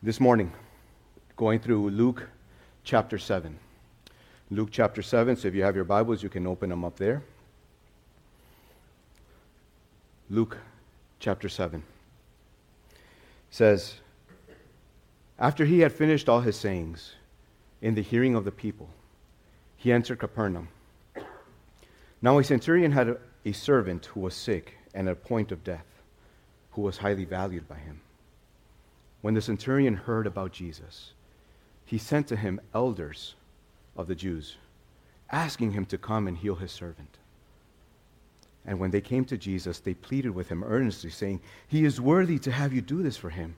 this morning, going through Luke chapter 7. Luke chapter 7, so if you have your Bibles, you can open them up there. Luke chapter 7 says, After he had finished all his sayings in the hearing of the people, he entered Capernaum. Now a centurion had a, servant who was sick and at a point of death, who was highly valued by him. When the centurion heard about Jesus, he sent to him elders of the Jews, asking him to come and heal his servant. And when they came to Jesus, they pleaded with him earnestly, saying, He is worthy to have you do this for him,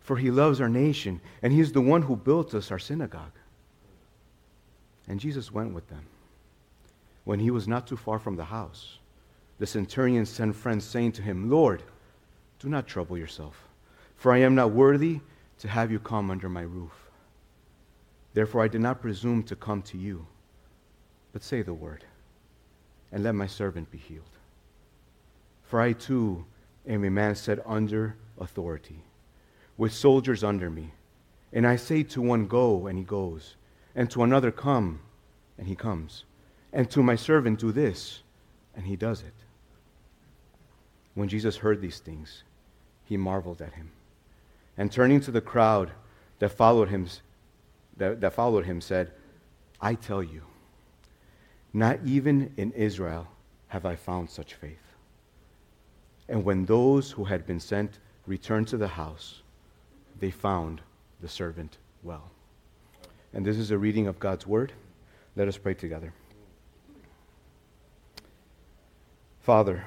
for he loves our nation, and he is the one who built us our synagogue. And Jesus went with them. When he was not too far from the house, the centurion sent friends, saying to him, Lord, do not trouble yourself, for I am not worthy to have you come under my roof. Therefore, I did not presume to come to you, but say the word, and let my servant be healed. For I too am a man set under authority, with soldiers under me. And I say to one, Go, and he goes, and to another, Come, and he comes, and to my servant, Do this, and he does it. When Jesus heard these things, he marveled at him. And turning to the crowd that followed him, that, that followed him said, I tell you, not even in Israel have I found such faith. And when those who had been sent returned to the house, they found the servant well. And this is a reading of God's word. Let us pray together. Father,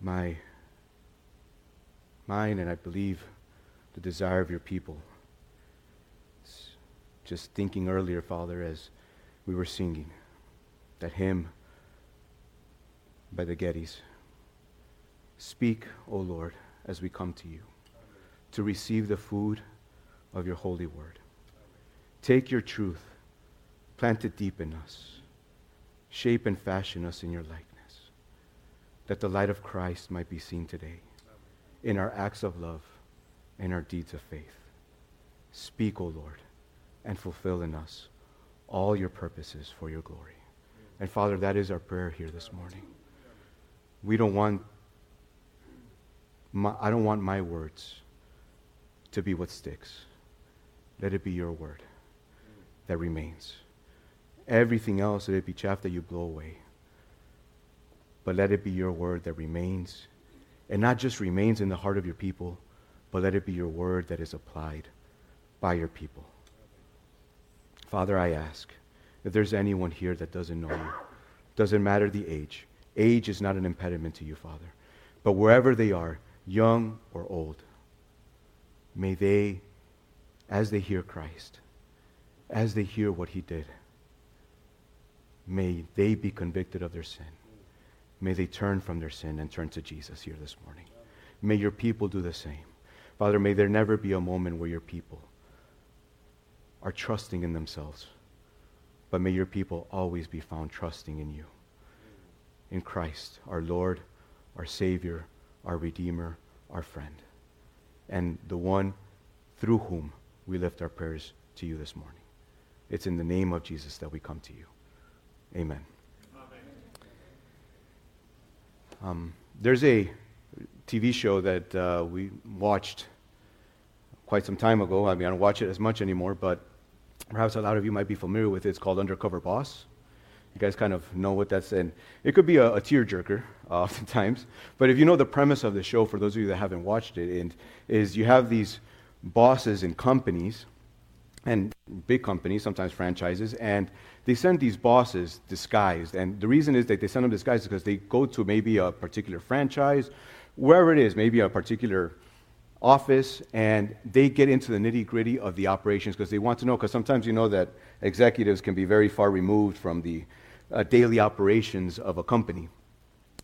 my mine and I believe the desire of your people. It's just thinking earlier, Father, as we were singing that hymn by the Gettys. Speak, O Lord, as we come to you to receive the food of your holy word. Take your truth, plant it deep in us, shape and fashion us in your likeness, that the light of Christ might be seen today in our acts of love and our deeds of faith. Speak, O Lord, and fulfill in us all your purposes for your glory. And Father, that is our prayer here this morning. We don't want, my, I don't want my words to be what sticks. Let it be your word that remains. Everything else, let it be chaff that you blow away. But let it be your word that remains, and not just remains in the heart of your people, but let it be your word that is applied by your people. Father, I ask if there's anyone here that doesn't know you, doesn't matter the age. Age is not an impediment to you, Father. But wherever they are, young or old, may they, as they hear Christ, as they hear what he did, may they be convicted of their sin. May they turn from their sin and turn to Jesus here this morning. May your people do the same. Father, may there never be a moment where your people are trusting in themselves, but may your people always be found trusting in you, in Christ, our Lord, our Savior, our Redeemer, our friend, and the one through whom we lift our prayers to you this morning. It's in the name of Jesus that we come to you. Amen. Um, there's a TV show that uh, we watched quite some time ago. I mean, I don't watch it as much anymore, but perhaps a lot of you might be familiar with it. It's called Undercover Boss. You guys kind of know what that's in. It could be a, a tearjerker uh, oftentimes, but if you know the premise of the show, for those of you that haven't watched it, and, is you have these bosses in companies and big companies, sometimes franchises, and they send these bosses disguised. And the reason is that they send them disguised because they go to maybe a particular franchise, wherever it is, maybe a particular office, and they get into the nitty gritty of the operations because they want to know. Because sometimes you know that executives can be very far removed from the uh, daily operations of a company.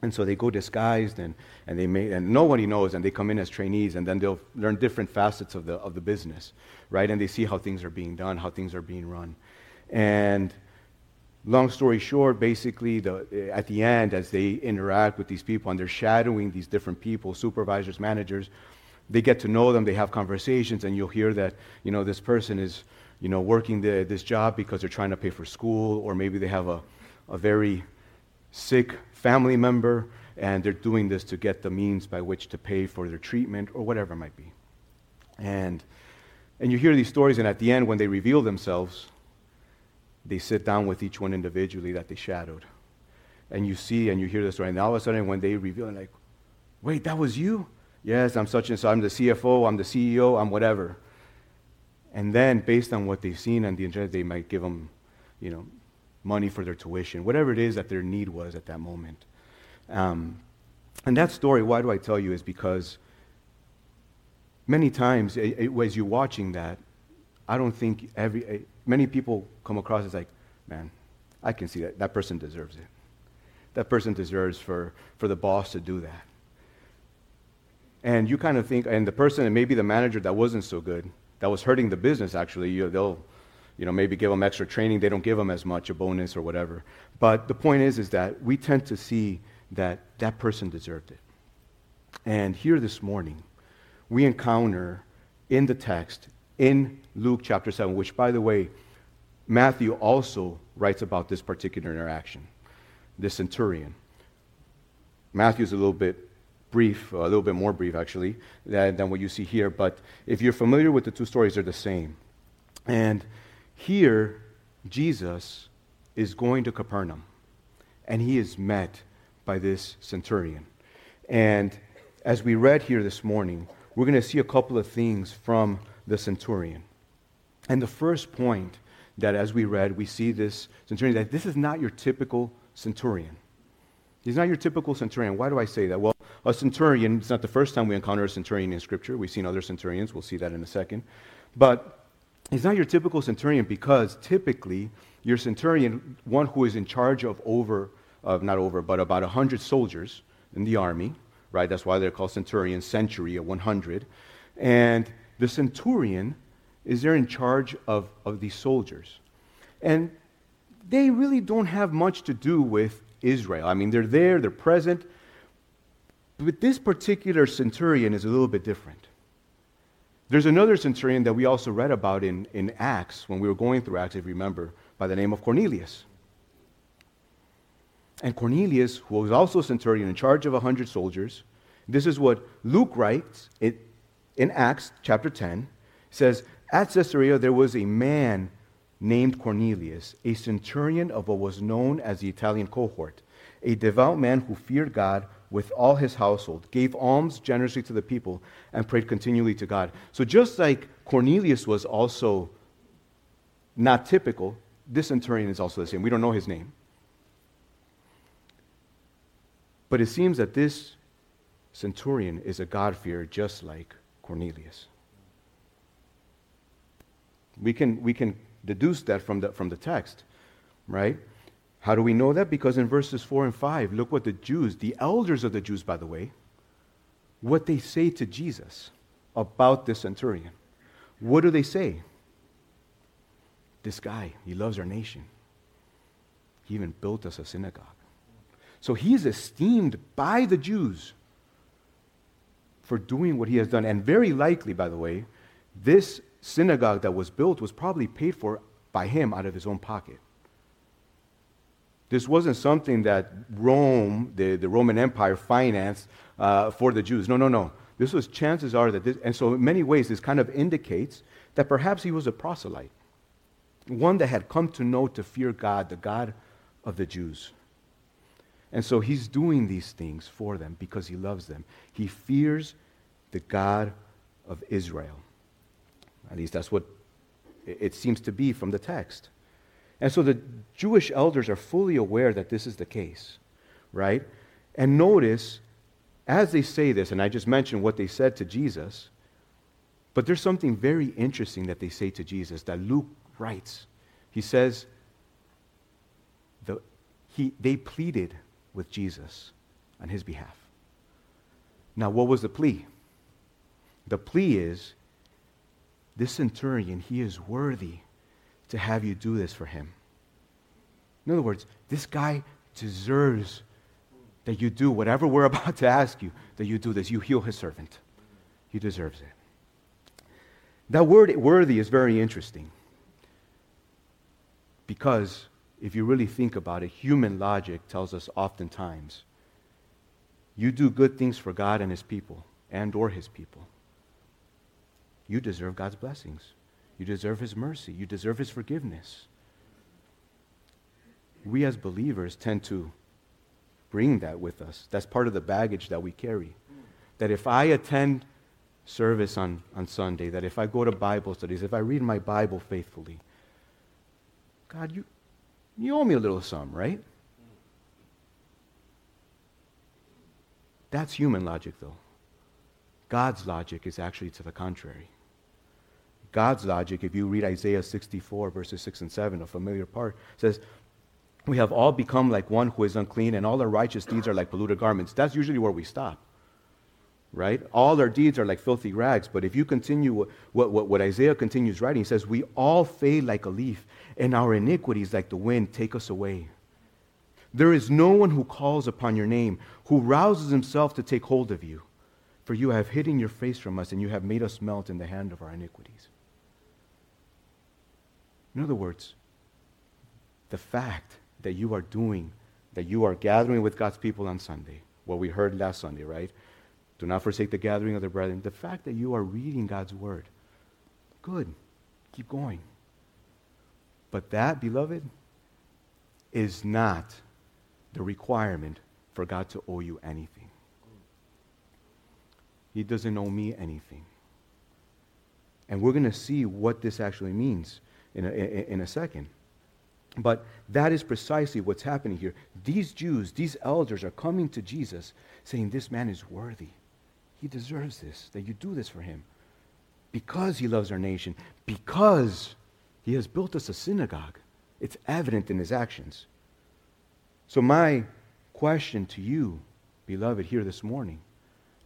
And so they go disguised and, and, they may, and nobody knows, and they come in as trainees, and then they'll learn different facets of the, of the business, right? And they see how things are being done, how things are being run. And long story short, basically, the, at the end, as they interact with these people and they're shadowing these different people, supervisors, managers, they get to know them, they have conversations, and you'll hear that, you know, this person is, you know, working the, this job because they're trying to pay for school, or maybe they have a, a very sick family member, and they're doing this to get the means by which to pay for their treatment, or whatever it might be. And, and you hear these stories, and at the end, when they reveal themselves, they sit down with each one individually that they shadowed. And you see and you hear the story, and all of a sudden, when they reveal, like, wait, that was you? Yes, I'm such and so. I'm the CFO, I'm the CEO, I'm whatever. And then, based on what they've seen and the agenda, they might give them, you know, money for their tuition, whatever it is that their need was at that moment. Um, and that story, why do I tell you, is because many times, it, it, as you're watching that, I don't think every, many people come across as like, man, I can see that. That person deserves it. That person deserves for, for the boss to do that. And you kind of think, and the person, and maybe the manager that wasn't so good, that was hurting the business actually, you, they'll, you know, maybe give them extra training. They don't give them as much, a bonus or whatever. But the point is, is that we tend to see that that person deserved it. And here this morning, we encounter in the text, in Luke chapter 7, which, by the way, Matthew also writes about this particular interaction, this centurion. Matthew's a little bit brief, a little bit more brief actually, than, than what you see here. But if you're familiar with the two stories, they're the same. And here, Jesus is going to Capernaum, and he is met by this centurion. And as we read here this morning, we're going to see a couple of things from the centurion. And the first point that as we read, we see this centurion, that this is not your typical centurion. He's not your typical centurion. Why do I say that? Well, a centurion, it's not the first time we encounter a centurion in Scripture. We've seen other centurions. We'll see that in a second. But he's not your typical centurion because typically your centurion, one who is in charge of over, of not over, but about 100 soldiers in the army, right? That's why they're called centurion, century, a 100. And the centurion is there in charge of, of these soldiers. And they really don't have much to do with Israel. I mean, they're there, they're present. But this particular centurion is a little bit different. There's another centurion that we also read about in, in Acts, when we were going through Acts, if you remember, by the name of Cornelius. And Cornelius, who was also a centurion in charge of 100 soldiers, this is what Luke writes in, in Acts chapter 10. says, At Caesarea there was a man named Cornelius, a centurion of what was known as the Italian cohort, a devout man who feared God with all his household, gave alms generously to the people, and prayed continually to God. So just like Cornelius was also not typical, this centurion is also the same. We don't know his name. But it seems that this centurion is a God-fearer just like Cornelius. We can, we can deduce that from the, from the text, right? How do we know that? Because in verses 4 and 5, look what the Jews, the elders of the Jews, by the way, what they say to Jesus about this centurion. What do they say? This guy, he loves our nation. He even built us a synagogue. So he is esteemed by the Jews for doing what he has done. And very likely, by the way, this synagogue that was built was probably paid for by him out of his own pocket. This wasn't something that Rome, the, the Roman Empire, financed uh, for the Jews. No, no, no. This was chances are that this, and so in many ways, this kind of indicates that perhaps he was a proselyte, one that had come to know to fear God, the God of the Jews. And so he's doing these things for them because he loves them. He fears the God of Israel. At least that's what it seems to be from the text. And so the Jewish elders are fully aware that this is the case, right? And notice, as they say this, and I just mentioned what they said to Jesus, but there's something very interesting that they say to Jesus that Luke writes. He says, the, he, they pleaded with Jesus on his behalf. Now, what was the plea? The plea is this centurion, he is worthy to have you do this for him. In other words, this guy deserves that you do whatever we're about to ask you, that you do this. You heal his servant. He deserves it. That word worthy is very interesting because if you really think about it, human logic tells us oftentimes you do good things for God and his people and or his people. You deserve God's blessings. You deserve his mercy. You deserve his forgiveness. We as believers tend to bring that with us. That's part of the baggage that we carry. That if I attend service on, on Sunday, that if I go to Bible studies, if I read my Bible faithfully, God, you, you owe me a little sum, right? That's human logic, though. God's logic is actually to the contrary. God's logic, if you read Isaiah 64, verses 6 and 7, a familiar part, says, We have all become like one who is unclean, and all our righteous deeds are like polluted garments. That's usually where we stop right? All our deeds are like filthy rags. But if you continue what, what, what, Isaiah continues writing, he says, We all fade like a leaf, and our iniquities, like the wind, take us away. There is no one who calls upon your name, who rouses himself to take hold of you. For you have hidden your face from us, and you have made us melt in the hand of our iniquities. In other words, the fact that you are doing, that you are gathering with God's people on Sunday, what we heard last Sunday, right? Do not forsake the gathering of the brethren. The fact that you are reading God's word, good. Keep going. But that, beloved, is not the requirement for God to owe you anything. He doesn't owe me anything. And we're going to see what this actually means in a, in a second. But that is precisely what's happening here. These Jews, these elders are coming to Jesus saying, This man is worthy. He deserves this, that you do this for him. Because he loves our nation, because he has built us a synagogue. It's evident in his actions. So, my question to you, beloved, here this morning,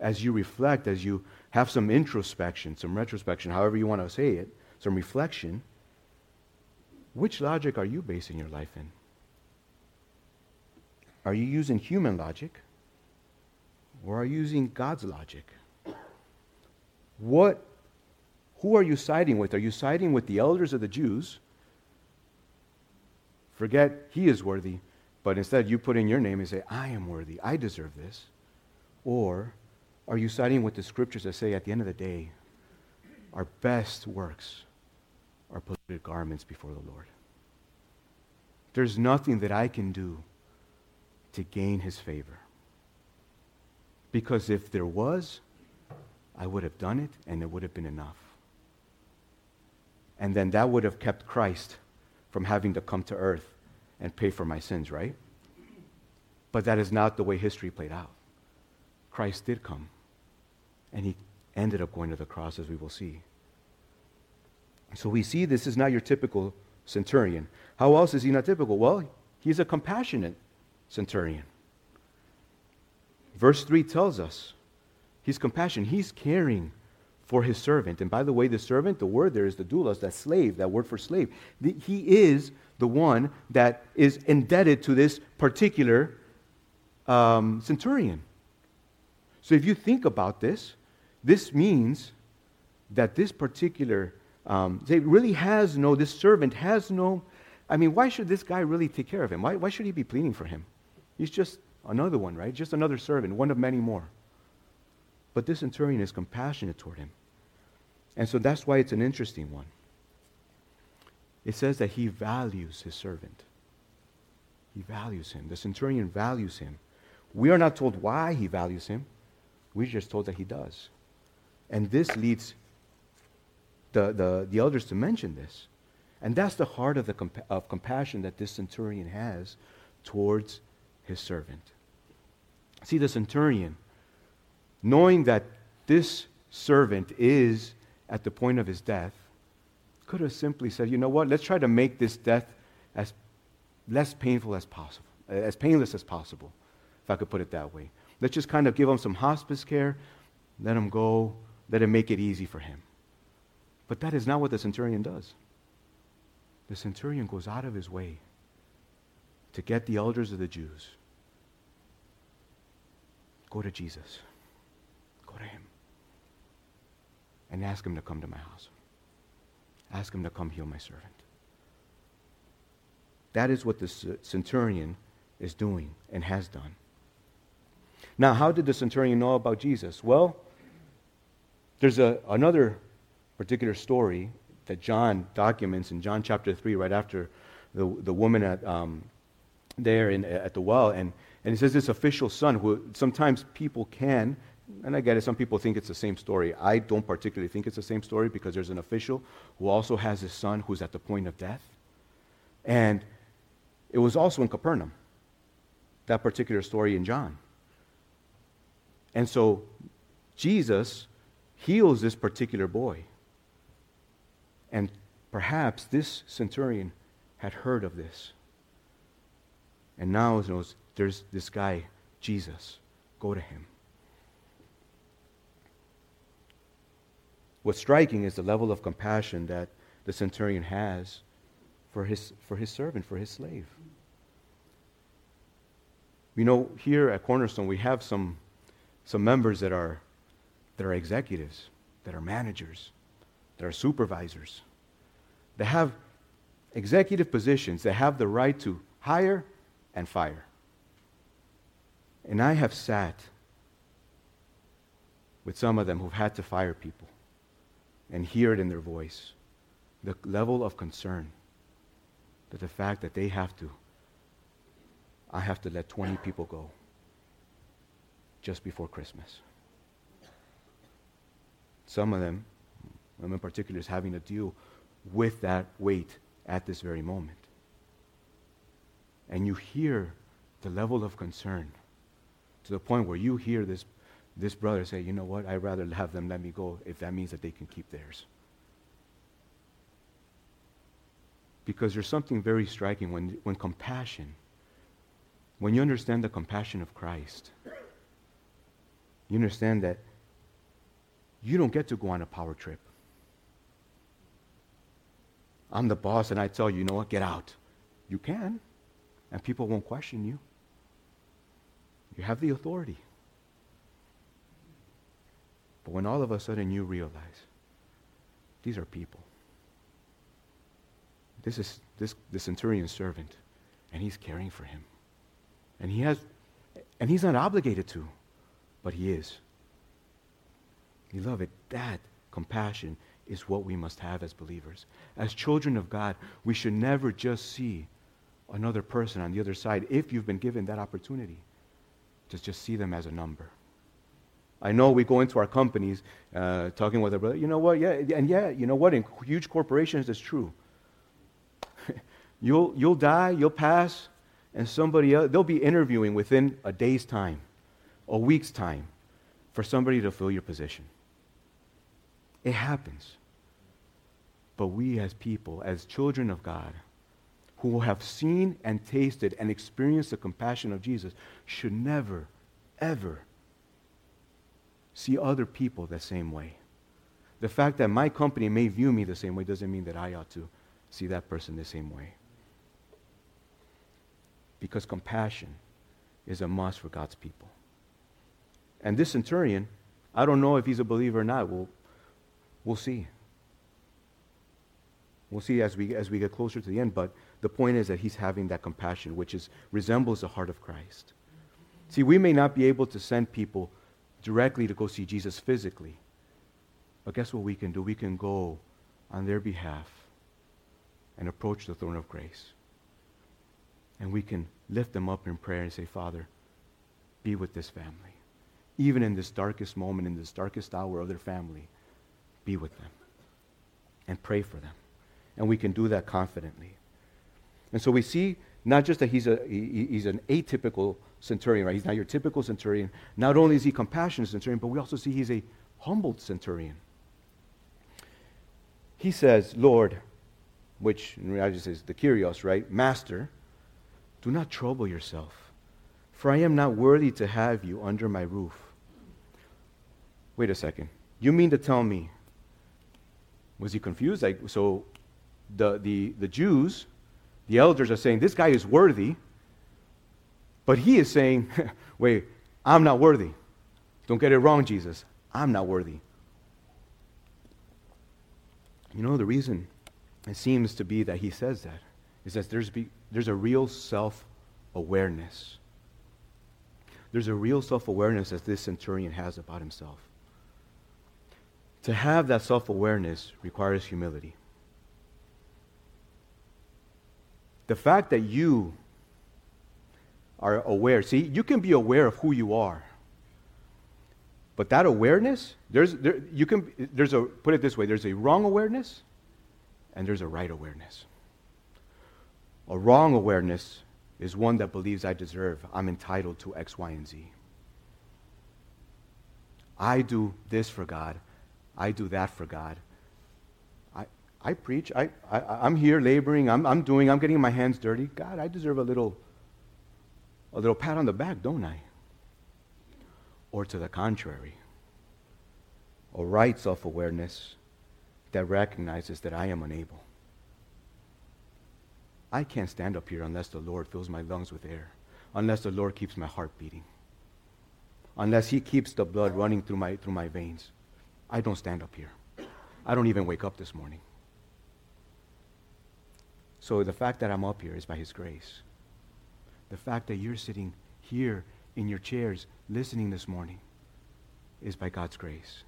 as you reflect, as you have some introspection, some retrospection, however you want to say it, some reflection, which logic are you basing your life in? Are you using human logic? Or are you using God's logic? What, who are you siding with? Are you siding with the elders of the Jews? Forget he is worthy, but instead you put in your name and say, I am worthy. I deserve this. Or are you siding with the scriptures that say at the end of the day, our best works are polluted garments before the Lord? There's nothing that I can do to gain his favor. Because if there was, I would have done it and it would have been enough. And then that would have kept Christ from having to come to earth and pay for my sins, right? But that is not the way history played out. Christ did come, and he ended up going to the cross, as we will see. So we see this is not your typical centurion. How else is he not typical? Well, he's a compassionate centurion. Verse 3 tells us he's compassion. He's caring for his servant. And by the way, the servant, the word there is the doulos, that slave, that word for slave. He is the one that is indebted to this particular um, centurion. So if you think about this, this means that this particular, um, they really has no, this servant has no, I mean, why should this guy really take care of him? Why, why should he be pleading for him? He's just Another one, right? Just another servant, one of many more. But this centurion is compassionate toward him. And so that's why it's an interesting one. It says that he values his servant. He values him. The centurion values him. We are not told why he values him. We're just told that he does. And this leads the, the, the elders to mention this. And that's the heart of, the of compassion that this centurion has towards his servant. See, the centurion, knowing that this servant is at the point of his death, could have simply said, you know what, let's try to make this death as less painful as possible, as painless as possible, if I could put it that way. Let's just kind of give him some hospice care, let him go, let him make it easy for him. But that is not what the centurion does. The centurion goes out of his way to get the elders of the Jews Go to Jesus. Go to Him. and ask him to come to my house. Ask him to come heal my servant. That is what the centurion is doing and has done. Now, how did the centurion know about Jesus? Well, there's a, another particular story that John documents in John chapter 3, right after the, the woman at, um, there in, at the well. And, and he says this official son, who sometimes people can, and I get it, some people think it's the same story. I don't particularly think it's the same story because there's an official who also has a son who's at the point of death. And it was also in Capernaum, that particular story in John. And so Jesus heals this particular boy. And perhaps this centurion had heard of this. And now knows there's this guy, Jesus. Go to him. What's striking is the level of compassion that the centurion has for his, for his servant, for his slave. You know, here at Cornerstone, we have some, some members that are, that are executives, that are managers, that are supervisors. They have executive positions. They have the right to hire and fire. And I have sat with some of them who've had to fire people and hear it in their voice the level of concern that the fact that they have to, I have to let 20 people go just before Christmas. Some of them, them in particular, is having to deal with that weight at this very moment. And you hear the level of concern to the point where you hear this, this brother say, you know what, I'd rather have them let me go if that means that they can keep theirs. Because there's something very striking when, when compassion, when you understand the compassion of Christ, you understand that you don't get to go on a power trip. I'm the boss and I tell you, you know what, get out. You can, and people won't question you. You have the authority. But when all of a sudden you realize these are people, this is this the centurion's servant, and he's caring for him. And he has and he's not obligated to, but he is. You love it. that compassion is what we must have as believers. As children of God, we should never just see another person on the other side if you've been given that opportunity. Just, just see them as a number. I know we go into our companies uh, talking with our brother, you know what, yeah, and yeah, you know what, in huge corporations, it's true. you'll, you'll die, you'll pass, and somebody else, they'll be interviewing within a day's time, a week's time, for somebody to fill your position. It happens. But we, as people, as children of God, who have seen and tasted and experienced the compassion of Jesus, should never, ever see other people the same way. The fact that my company may view me the same way doesn't mean that I ought to see that person the same way. Because compassion is a must for God's people. And this centurion, I don't know if he's a believer or not. We'll, we'll see. We'll see as we, as we get closer to the end, but the point is that he's having that compassion, which is, resembles the heart of Christ. See, we may not be able to send people directly to go see Jesus physically, but guess what we can do? We can go on their behalf and approach the throne of grace. And we can lift them up in prayer and say, Father, be with this family. Even in this darkest moment, in this darkest hour of their family, be with them and pray for them and we can do that confidently. And so we see not just that he's, a, he, he's an atypical centurion, right? He's not your typical centurion. Not only is he compassionate centurion, but we also see he's a humbled centurion. He says, Lord, which in reality is the Kyrios, right? Master, do not trouble yourself, for I am not worthy to have you under my roof. Wait a second. You mean to tell me? Was he confused? Like, so the, the, the Jews, the elders are saying, This guy is worthy. But he is saying, Wait, I'm not worthy. Don't get it wrong, Jesus. I'm not worthy. You know, the reason it seems to be that he says that is that there's, be, there's a real self awareness. There's a real self awareness that this centurion has about himself. To have that self awareness requires humility. The fact that you are aware, see, you can be aware of who you are. But that awareness, there's, there, you can, there's a, put it this way, there's a wrong awareness and there's a right awareness. A wrong awareness is one that believes I deserve, I'm entitled to X, Y, and Z. I do this for God. I do that for God. I, I preach. I, I, I'm here laboring. I'm, I'm doing. I'm getting my hands dirty. God, I deserve a little, a little pat on the back, don't I? Or to the contrary, a right self awareness that recognizes that I am unable. I can't stand up here unless the Lord fills my lungs with air, unless the Lord keeps my heart beating, unless He keeps the blood running through my, through my veins. I don't stand up here. I don't even wake up this morning. So the fact that I'm up here is by His grace. The fact that you're sitting here in your chairs listening this morning is by God's grace.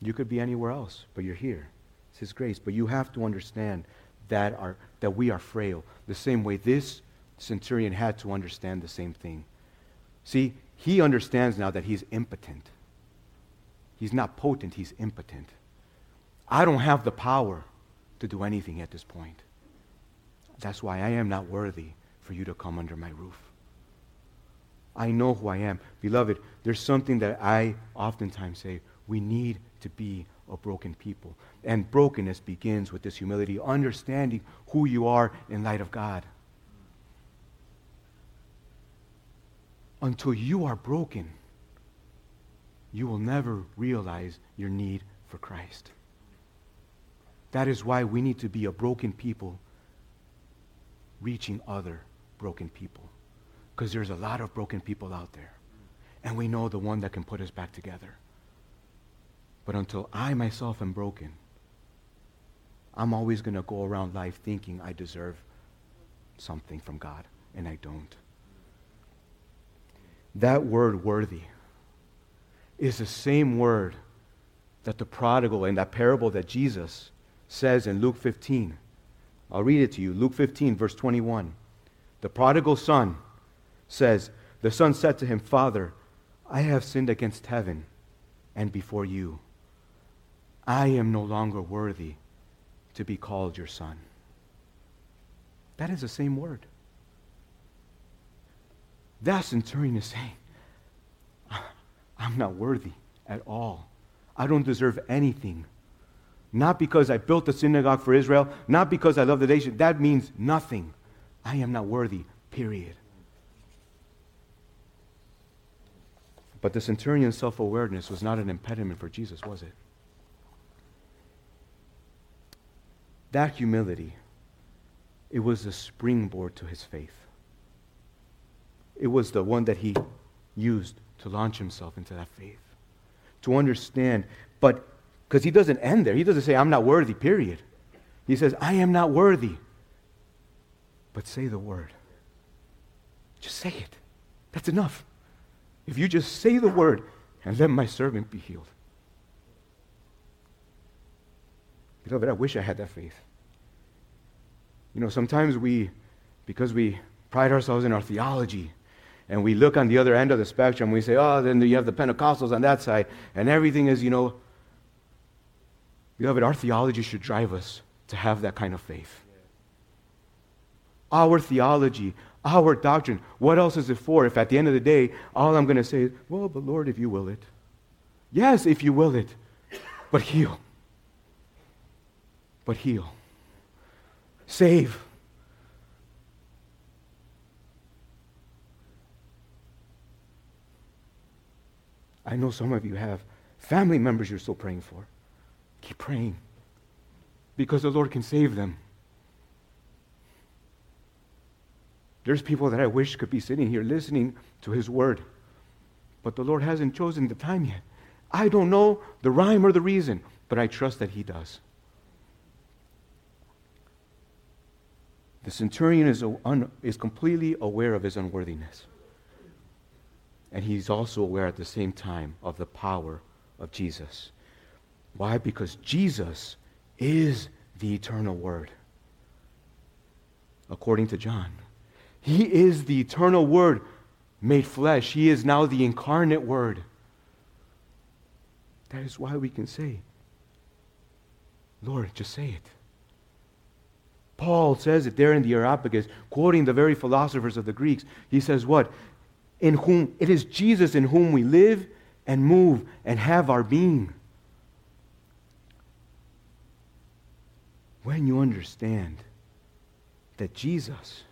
You could be anywhere else, but you're here. It's His grace. But you have to understand that, are, that we are frail. The same way this centurion had to understand the same thing. See, he understands now that he's impotent. He's not potent, he's impotent. I don't have the power to do anything at this point. That's why I am not worthy for you to come under my roof. I know who I am. Beloved, there's something that I oftentimes say we need to be a broken people. And brokenness begins with this humility, understanding who you are in light of God. Until you are broken, you will never realize your need for Christ. That is why we need to be a broken people reaching other broken people. Because there's a lot of broken people out there. And we know the one that can put us back together. But until I myself am broken, I'm always going to go around life thinking I deserve something from God, and I don't. That word worthy is the same word that the prodigal in that parable that Jesus says in Luke 15. I'll read it to you. Luke 15, verse 21. The prodigal son says, The son said to him, Father, I have sinned against heaven and before you. I am no longer worthy to be called your son. That is the same word. That centurion is saying, I'm not worthy at all. I don't deserve anything. Not because I built the synagogue for Israel, not because I love the nation. That means nothing. I am not worthy, period. But the centurion's self awareness was not an impediment for Jesus, was it? That humility, it was the springboard to his faith. It was the one that he used to launch himself into that faith. To understand, but because he doesn't end there. He doesn't say, I'm not worthy, period. He says, I am not worthy. But say the word. Just say it. That's enough. If you just say the word and let my servant be healed. Beloved, I wish I had that faith. You know, sometimes we, because we pride ourselves in our theology, and we look on the other end of the spectrum, we say, oh, then you have the Pentecostals on that side, and everything is, you know. Beloved, our theology should drive us to have that kind of faith. Our theology, our doctrine, what else is it for if at the end of the day, all I'm going to say is, well, but Lord, if you will it. Yes, if you will it, but heal but heal. Save. I know some of you have family members you're still praying for. Keep praying because the Lord can save them. There's people that I wish could be sitting here listening to His word, but the Lord hasn't chosen the time yet. I don't know the rhyme or the reason, but I trust that he does. The centurion is, un, is completely aware of his unworthiness. And he's also aware at the same time of the power of Jesus. Why? Because Jesus is the eternal Word. According to John, He is the eternal Word made flesh. He is now the incarnate Word. That is why we can say, Lord, just say it. Paul says it there in the Areopagus, quoting the very philosophers of the Greeks. He says, What? In whom it is Jesus in whom we live and move and have our being. When you understand that Jesus,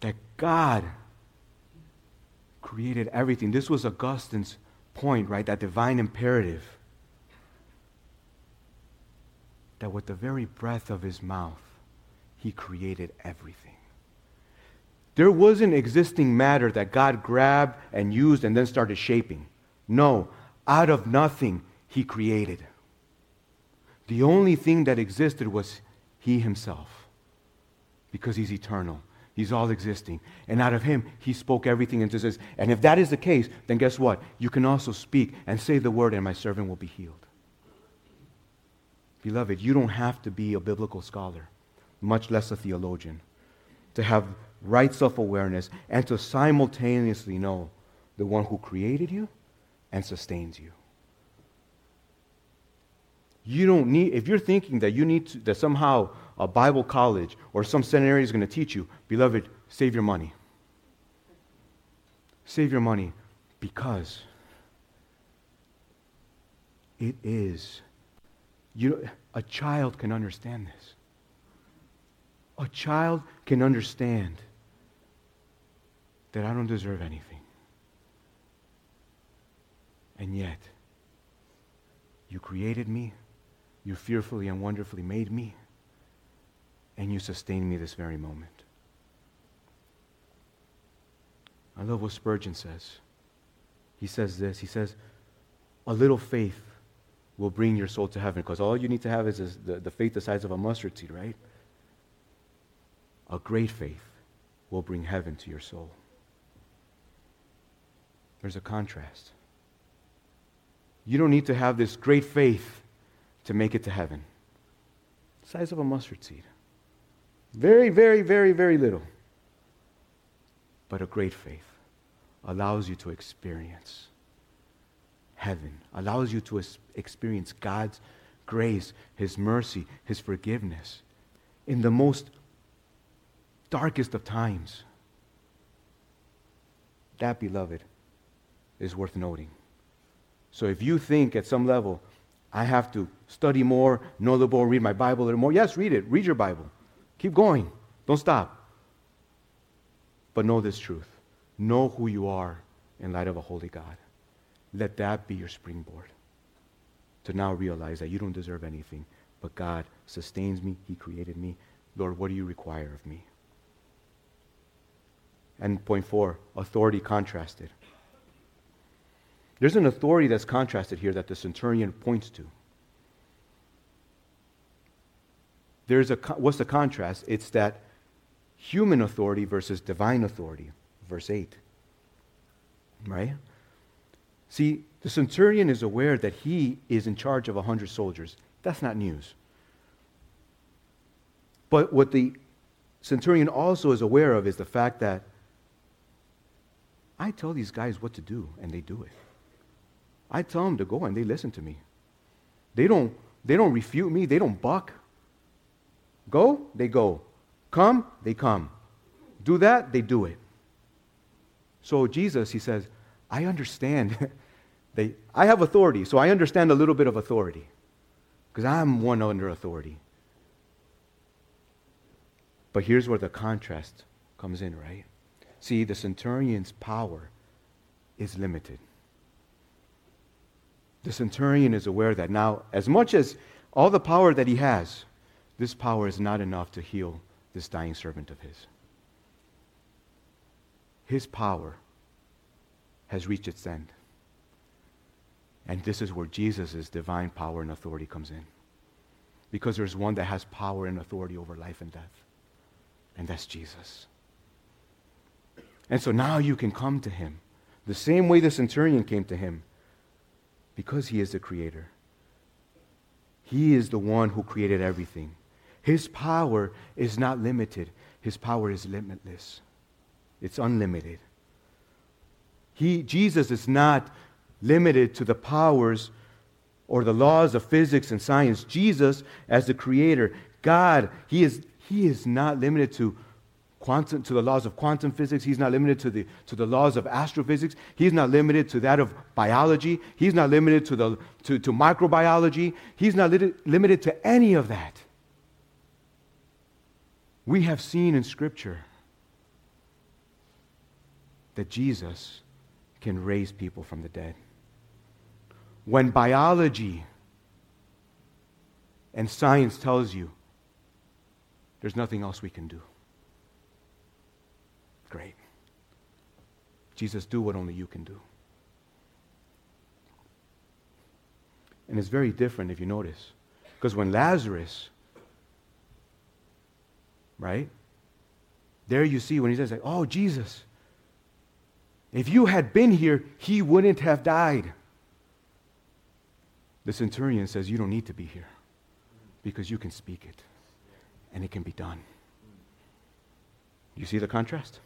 that God created everything, this was Augustine's point, right? That divine imperative. That with the very breath of his mouth, he created everything. There wasn't existing matter that God grabbed and used and then started shaping. No, out of nothing, he created. The only thing that existed was he himself because he's eternal. He's all existing. And out of him, he spoke everything into this. And if that is the case, then guess what? You can also speak and say the word, and my servant will be healed. Beloved, you don't have to be a biblical scholar much less a theologian, to have right self awareness and to simultaneously know the one who created you and sustains you. You don't need, if you're thinking that you need to, that somehow a Bible college or some seminary is going to teach you, beloved, save your money. Save your money because it is, you, a child can understand this. A child can understand that I don't deserve anything. And yet, you created me, you fearfully and wonderfully made me, and you sustain me this very moment. I love what Spurgeon says. He says this He says, A little faith will bring your soul to heaven because all you need to have is the, the faith the size of a mustard seed, right? a great faith will bring heaven to your soul. There's a contrast. You don't need to have this great faith to make it to heaven. Size of a mustard seed. Very, very, very, very little. But a great faith allows you to experience heaven, allows you to experience God's grace, His mercy, His forgiveness in the most darkest of times. That, beloved, is worth noting. So if you think at some level, I have to study more, know the more, read my Bible a little more, yes, read it. Read your Bible. Keep going. Don't stop. But know this truth. Know who you are in light of a holy God. Let that be your springboard to now realize that you don't deserve anything, but God sustains me. He created me. Lord, what do you require of me? And point four, authority contrasted. There's an authority that's contrasted here that the centurion points to. There's a, what's the contrast? It's that human authority versus divine authority, verse 8. Right? See, the centurion is aware that he is in charge of 100 soldiers. That's not news. But what the centurion also is aware of is the fact that I tell these guys what to do, and they do it. I tell them to go, and they listen to me. They don't, they don't refute me, they don't buck. Go, they go. Come, they come. Do that, they do it. So Jesus, he says, I understand. they, I have authority, so I understand a little bit of authority. Because I'm one under authority. But here's where the contrast comes in, right? See, the centurion's power is limited. The centurion is aware that now, as much as all the power that he has, this power is not enough to heal this dying servant of his. His power has reached its end. And this is where Jesus' divine power and authority comes in. Because there's one that has power and authority over life and death, and that's Jesus. And so now you can come to him the same way the centurion came to him because he is the creator. He is the one who created everything. His power is not limited, his power is limitless, it's unlimited. He, Jesus is not limited to the powers or the laws of physics and science. Jesus, as the creator, God, he is, he is not limited to quantum, to the laws of quantum physics. He's not limited to the, to the laws of astrophysics. He's not limited to that of biology. He's not limited to, the, to, to microbiology. He's not li- limited to any of that. We have seen in Scripture that Jesus can raise people from the dead. When biology and science tells you there's nothing else we can do. Great. Jesus, do what only you can do. And it's very different if you notice. Because when Lazarus, right? There you see when he says, like, oh, Jesus, if you had been here, he wouldn't have died. The centurion says, You don't need to be here because you can speak it and it can be done. You see the contrast?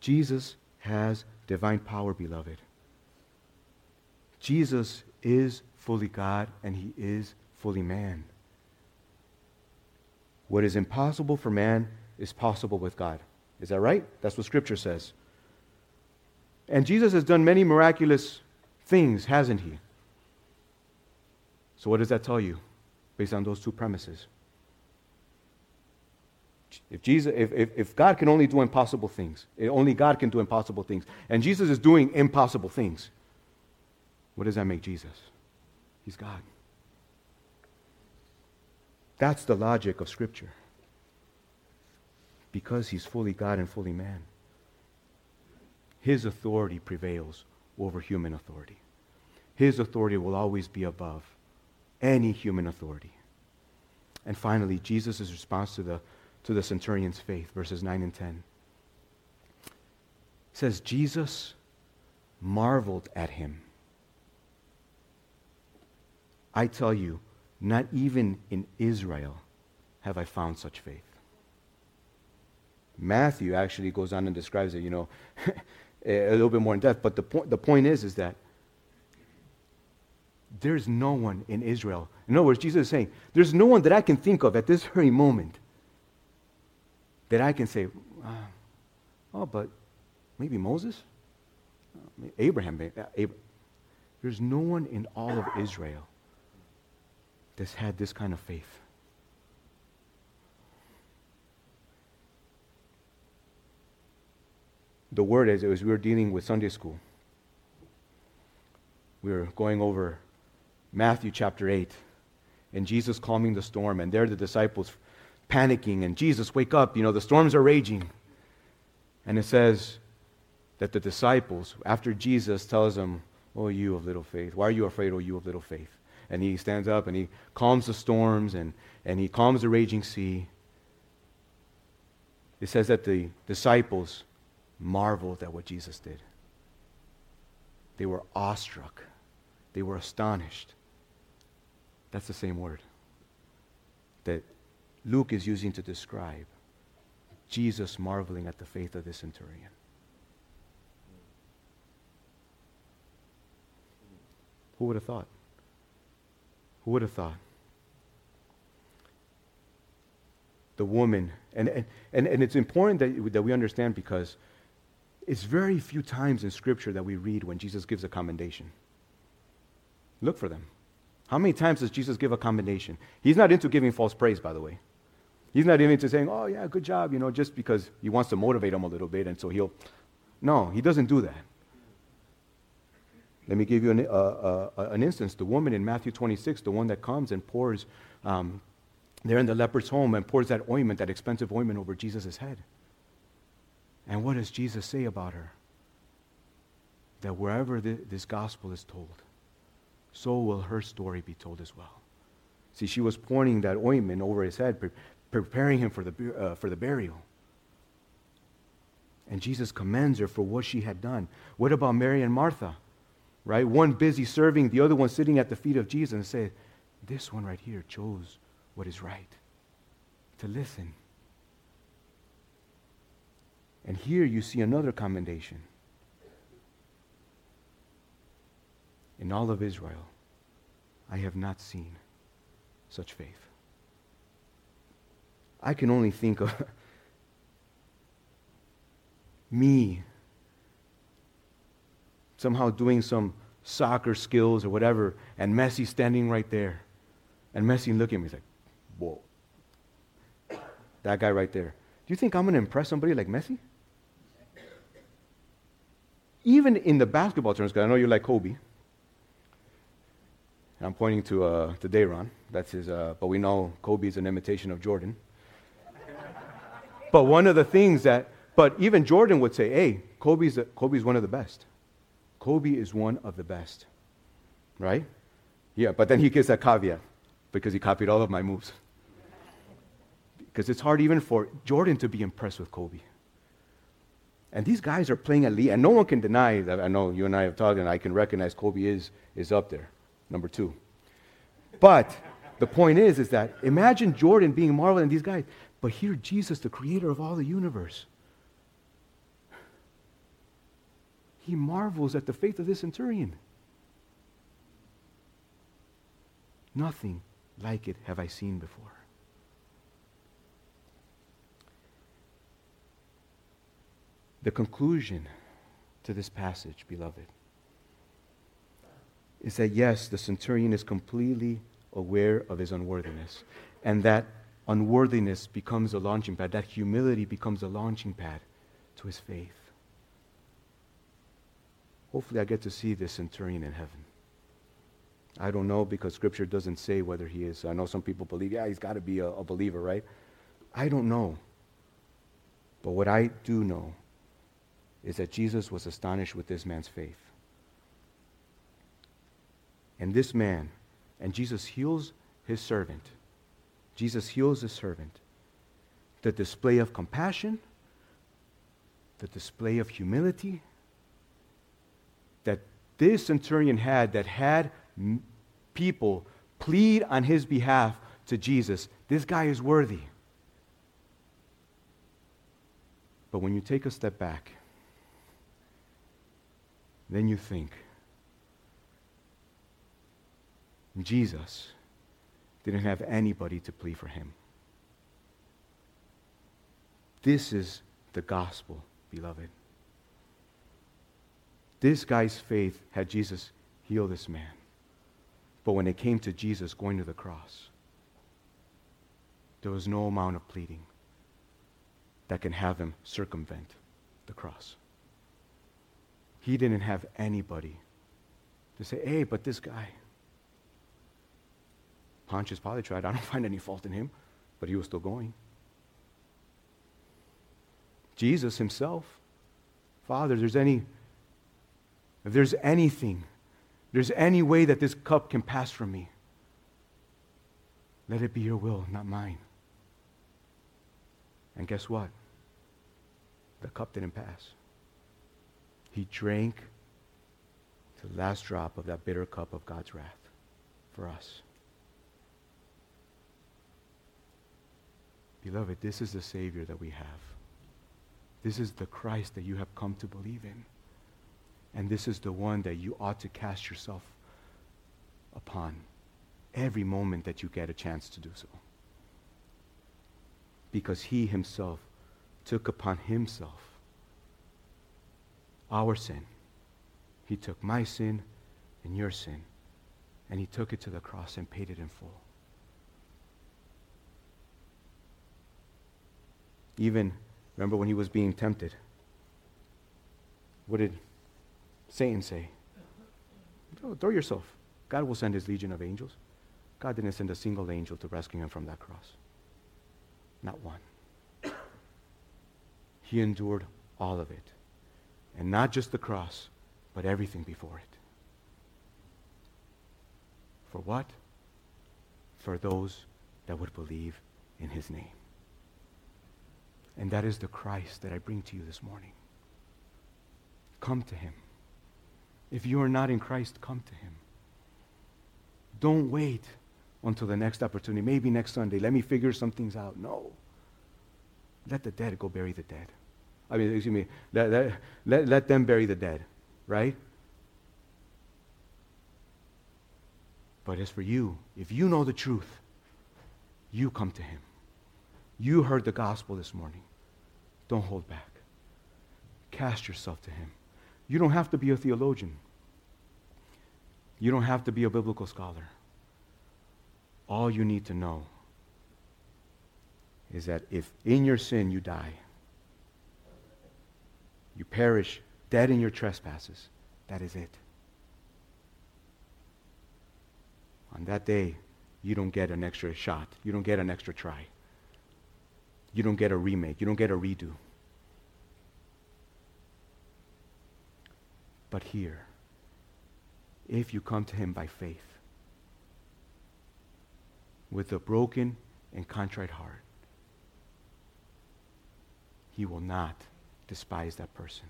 Jesus has divine power, beloved. Jesus is fully God and he is fully man. What is impossible for man is possible with God. Is that right? That's what Scripture says. And Jesus has done many miraculous things, hasn't he? So, what does that tell you based on those two premises? If, Jesus, if, if, if God can only do impossible things, eh, only God can do impossible things, and Jesus is doing impossible things, what does that make Jesus? He's God. That's the logic of Scripture. Because he's fully God and fully man, his authority prevails over human authority. His authority will always be above any human authority. And finally, Jesus' response to the to the centurion's faith, verses 9 and 10. It says, Jesus marveled at him. I tell you, not even in Israel have I found such faith. Matthew actually goes on and describes it, you know, a little bit more in depth. But the, point, the point is, is that there's no one in Israel. In other words, Jesus is saying, there's no one that I can think of at this very moment that I can say, uh, oh, but maybe Moses? Abraham, uh. There's no one in all of Israel that's had this kind of faith. The word, as, as we were dealing with Sunday school, we were going over Matthew chapter 8 and Jesus calming the storm, and there the disciples panicking, and Jesus, wake up, you know, the storms are raging. And it says that the disciples, after Jesus tells them, Oh, you of little faith, why are you afraid, oh, you of little faith? And he stands up and he calms the storms and, and he calms the raging sea. It says that the disciples marveled at what Jesus did. They were awestruck, they were astonished. That's the same word. That Luke is using to describe Jesus marveling at the faith of this centurion. Who would have thought? Who would have thought? The woman, and, and, and it's important that, that we understand because it's very few times in Scripture that we read when Jesus gives a commendation. Look for them. How many times does Jesus give a commendation? He's not into giving false praise, by the way. He's not even into saying, oh, yeah, good job, you know, just because he wants to motivate them a little bit, and so he'll. No, he doesn't do that. Let me give you an, uh, uh, an instance. The woman in Matthew 26, the one that comes and pours, um, there in the leper's home, and pours that ointment, that expensive ointment, over Jesus' head. And what does Jesus say about her? that wherever this gospel is told, so will her story be told as well. See, she was pouring that ointment over his head, preparing him for the, uh, for the burial. And Jesus commends her for what she had done. What about Mary and Martha? Right? One busy serving, the other one sitting at the feet of Jesus and say, This one right here chose what is right. To listen. And here you see another commendation. In all of Israel, I have not seen such faith. I can only think of me somehow doing some soccer skills or whatever, and Messi standing right there. And Messi looking at me, he's like, whoa. That guy right there. Do you think I'm going to impress somebody like Messi? Even in the basketball terms, because I know you like Kobe. And I'm pointing to, uh, to Dayron. That's his, uh, but we know Kobe is an imitation of Jordan. But one of the things that, but even Jordan would say, hey, Kobe's, Kobe's one of the best. Kobe is one of the best. Right? Yeah, but then he gives that caveat because he copied all of my moves. Because it's hard even for Jordan to be impressed with Kobe. And these guys are playing elite, and no one can deny that. I know you and I have talked, and I can recognize Kobe is, is up there, number two. But the point is, is that imagine Jordan being marveling and these guys, but here Jesus, the creator of all the universe, he marvels at the faith of this centurion. Nothing like it have I seen before. The conclusion to this passage, beloved, is that yes, the centurion is completely aware of his unworthiness, and that unworthiness becomes a launching pad, that humility becomes a launching pad to his faith. Hopefully, I get to see this centurion in heaven. I don't know because Scripture doesn't say whether he is. I know some people believe, yeah, he's got to be a, a believer, right? I don't know. But what I do know is that Jesus was astonished with this man's faith. And this man, and Jesus heals his servant. Jesus heals his servant. The display of compassion, the display of humility that this centurion had, that had people plead on his behalf to Jesus. This guy is worthy. But when you take a step back, then you think Jesus didn't have anybody to plead for him. This is the gospel, beloved. This guy's faith had Jesus heal this man. But when it came to Jesus going to the cross, there was no amount of pleading that can have him circumvent the cross. He didn't have anybody to say, hey, but this guy. Pontius Pilate tried. I don't find any fault in him, but he was still going. Jesus himself, Father, there's any, if there's anything, there's any way that this cup can pass from me, let it be your will, not mine. And guess what? The cup didn't pass. He drank the last drop of that bitter cup of God's wrath for us. Beloved, this is the Savior that we have. This is the Christ that you have come to believe in. And this is the one that you ought to cast yourself upon every moment that you get a chance to do so. Because he himself took upon himself our sin. He took my sin and your sin, and he took it to the cross and paid it in full. Even, remember when he was being tempted? What did Satan say? Throw yourself. God will send his legion of angels. God didn't send a single angel to rescue him from that cross. Not one. He endured all of it. And not just the cross, but everything before it. For what? For those that would believe in his name. And that is the Christ that I bring to you this morning. Come to him. If you are not in Christ, come to him. Don't wait until the next opportunity. Maybe next Sunday. Let me figure some things out. No. Let the dead go bury the dead. I mean, excuse me, let, let, let, let them bury the dead, right? But as for you, if you know the truth, you come to him. You heard the gospel this morning. Don't hold back. Cast yourself to him. You don't have to be a theologian. You don't have to be a biblical scholar. All you need to know is that if in your sin you die, you perish dead in your trespasses, that is it. On that day, you don't get an extra shot. You don't get an extra try. You don't get a remake. You don't get a redo. But here, if you come to him by faith, with a broken and contrite heart, he will not despise that person.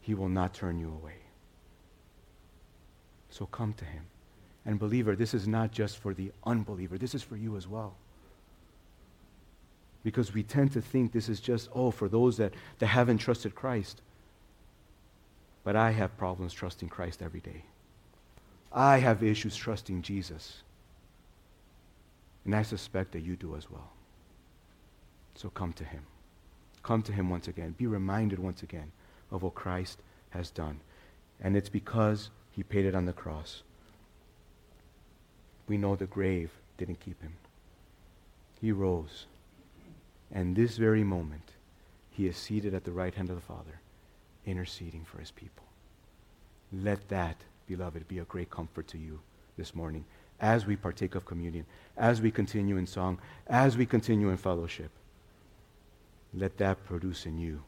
He will not turn you away. So come to him. And believer, this is not just for the unbeliever, this is for you as well. Because we tend to think this is just, oh, for those that, that haven't trusted Christ. But I have problems trusting Christ every day. I have issues trusting Jesus. And I suspect that you do as well. So come to him. Come to him once again. Be reminded once again of what Christ has done. And it's because he paid it on the cross. We know the grave didn't keep him. He rose. And this very moment, he is seated at the right hand of the Father, interceding for his people. Let that, beloved, be a great comfort to you this morning as we partake of communion, as we continue in song, as we continue in fellowship. Let that produce in you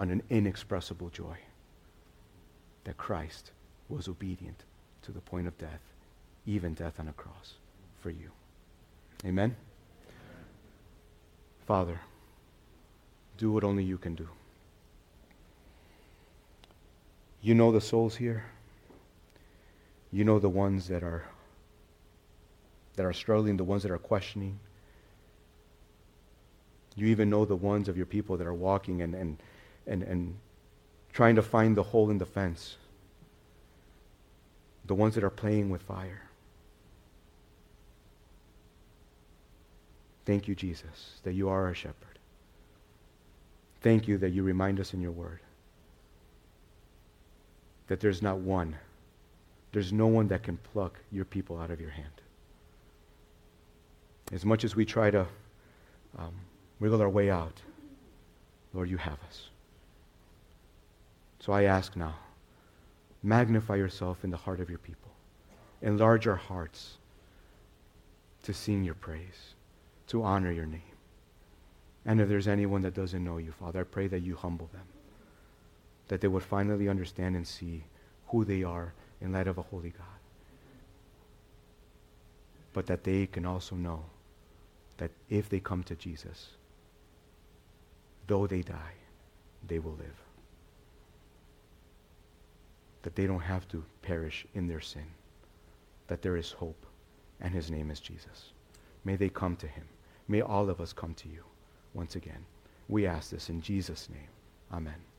an inexpressible joy that Christ was obedient to the point of death, even death on a cross for you. Amen? Father, do what only you can do. You know the souls here. You know the ones that are that are struggling, the ones that are questioning. You even know the ones of your people that are walking and, and, and, and trying to find the hole in the fence. The ones that are playing with fire. Thank you, Jesus, that you are our shepherd. Thank you that you remind us in your word that there's not one, there's no one that can pluck your people out of your hand. As much as we try to um, wiggle our way out, Lord, you have us. So I ask now, magnify yourself in the heart of your people. Enlarge our hearts to sing your praise to honor your name. And if there's anyone that doesn't know you, Father, I pray that you humble them, that they would finally understand and see who they are in light of a holy God. But that they can also know that if they come to Jesus, though they die, they will live. That they don't have to perish in their sin, that there is hope, and his name is Jesus. May they come to him. May all of us come to you once again. We ask this in Jesus' name. Amen.